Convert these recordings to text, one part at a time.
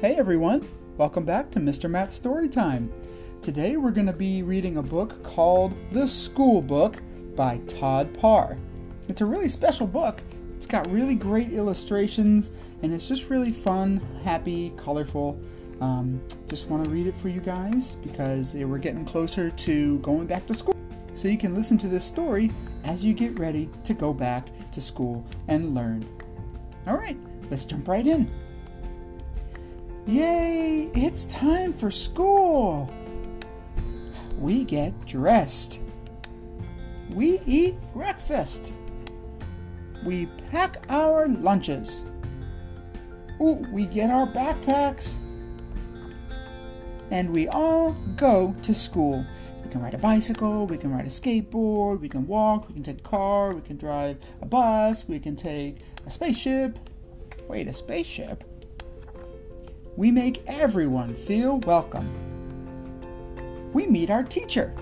Hey everyone, welcome back to Mr. Matt's Storytime. Today we're going to be reading a book called The School Book by Todd Parr. It's a really special book. It's got really great illustrations and it's just really fun, happy, colorful. Um, just want to read it for you guys because we're getting closer to going back to school. So you can listen to this story as you get ready to go back to school and learn. All right, let's jump right in. Yay, it's time for school! We get dressed. We eat breakfast. We pack our lunches. Ooh, we get our backpacks. And we all go to school. We can ride a bicycle, we can ride a skateboard, we can walk, we can take a car, we can drive a bus, we can take a spaceship. Wait, a spaceship? We make everyone feel welcome. We meet our teacher.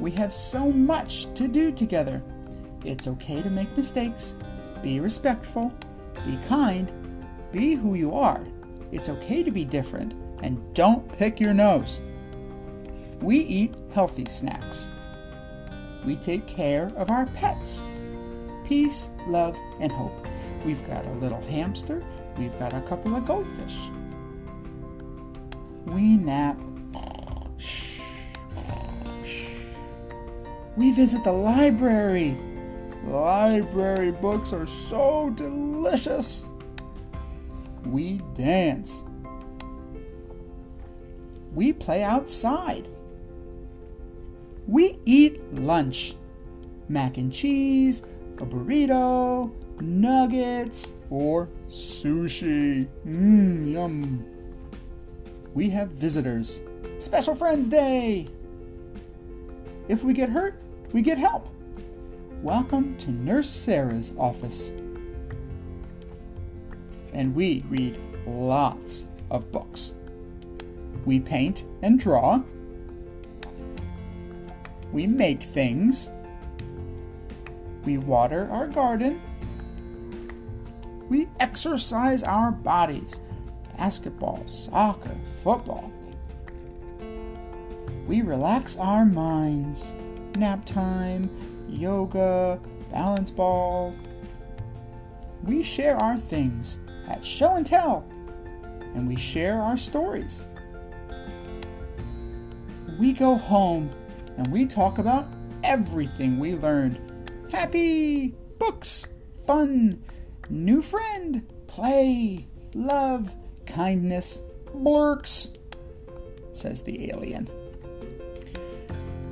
We have so much to do together. It's okay to make mistakes. Be respectful. Be kind. Be who you are. It's okay to be different. And don't pick your nose. We eat healthy snacks. We take care of our pets. Peace, love, and hope. We've got a little hamster We've got a couple of goldfish. We nap. We visit the library. Library books are so delicious. We dance. We play outside. We eat lunch. Mac and cheese, a burrito, nuggets, or sushi. Mmm, yum. We have visitors. Special Friends Day! If we get hurt, we get help. Welcome to Nurse Sarah's office. And we read lots of books. We paint and draw. We make things. We water our garden we exercise our bodies basketball, soccer, football. We relax our minds nap time, yoga, balance ball. We share our things at show and tell, and we share our stories. We go home and we talk about everything we learned happy, books, fun, new friend, play, love, kindness, blurks, says the alien.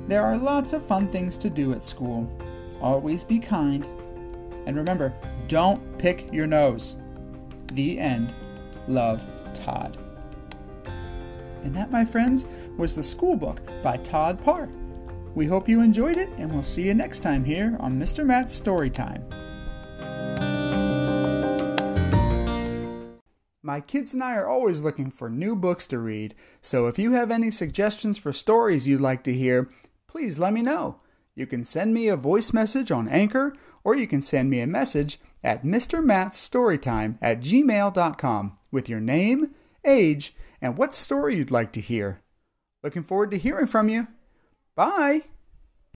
There are lots of fun things to do at school. Always be kind. And remember, don't pick your nose. The end. Love, Todd. And that, my friends, was The School Book by Todd Parr. We hope you enjoyed it, and we'll see you next time here on Mr. Matt's Story Time. My kids and I are always looking for new books to read, so if you have any suggestions for stories you'd like to hear, please let me know. You can send me a voice message on Anchor, or you can send me a message at mrmattsstorytime at gmail.com with your name, age, and what story you'd like to hear. Looking forward to hearing from you. Bye!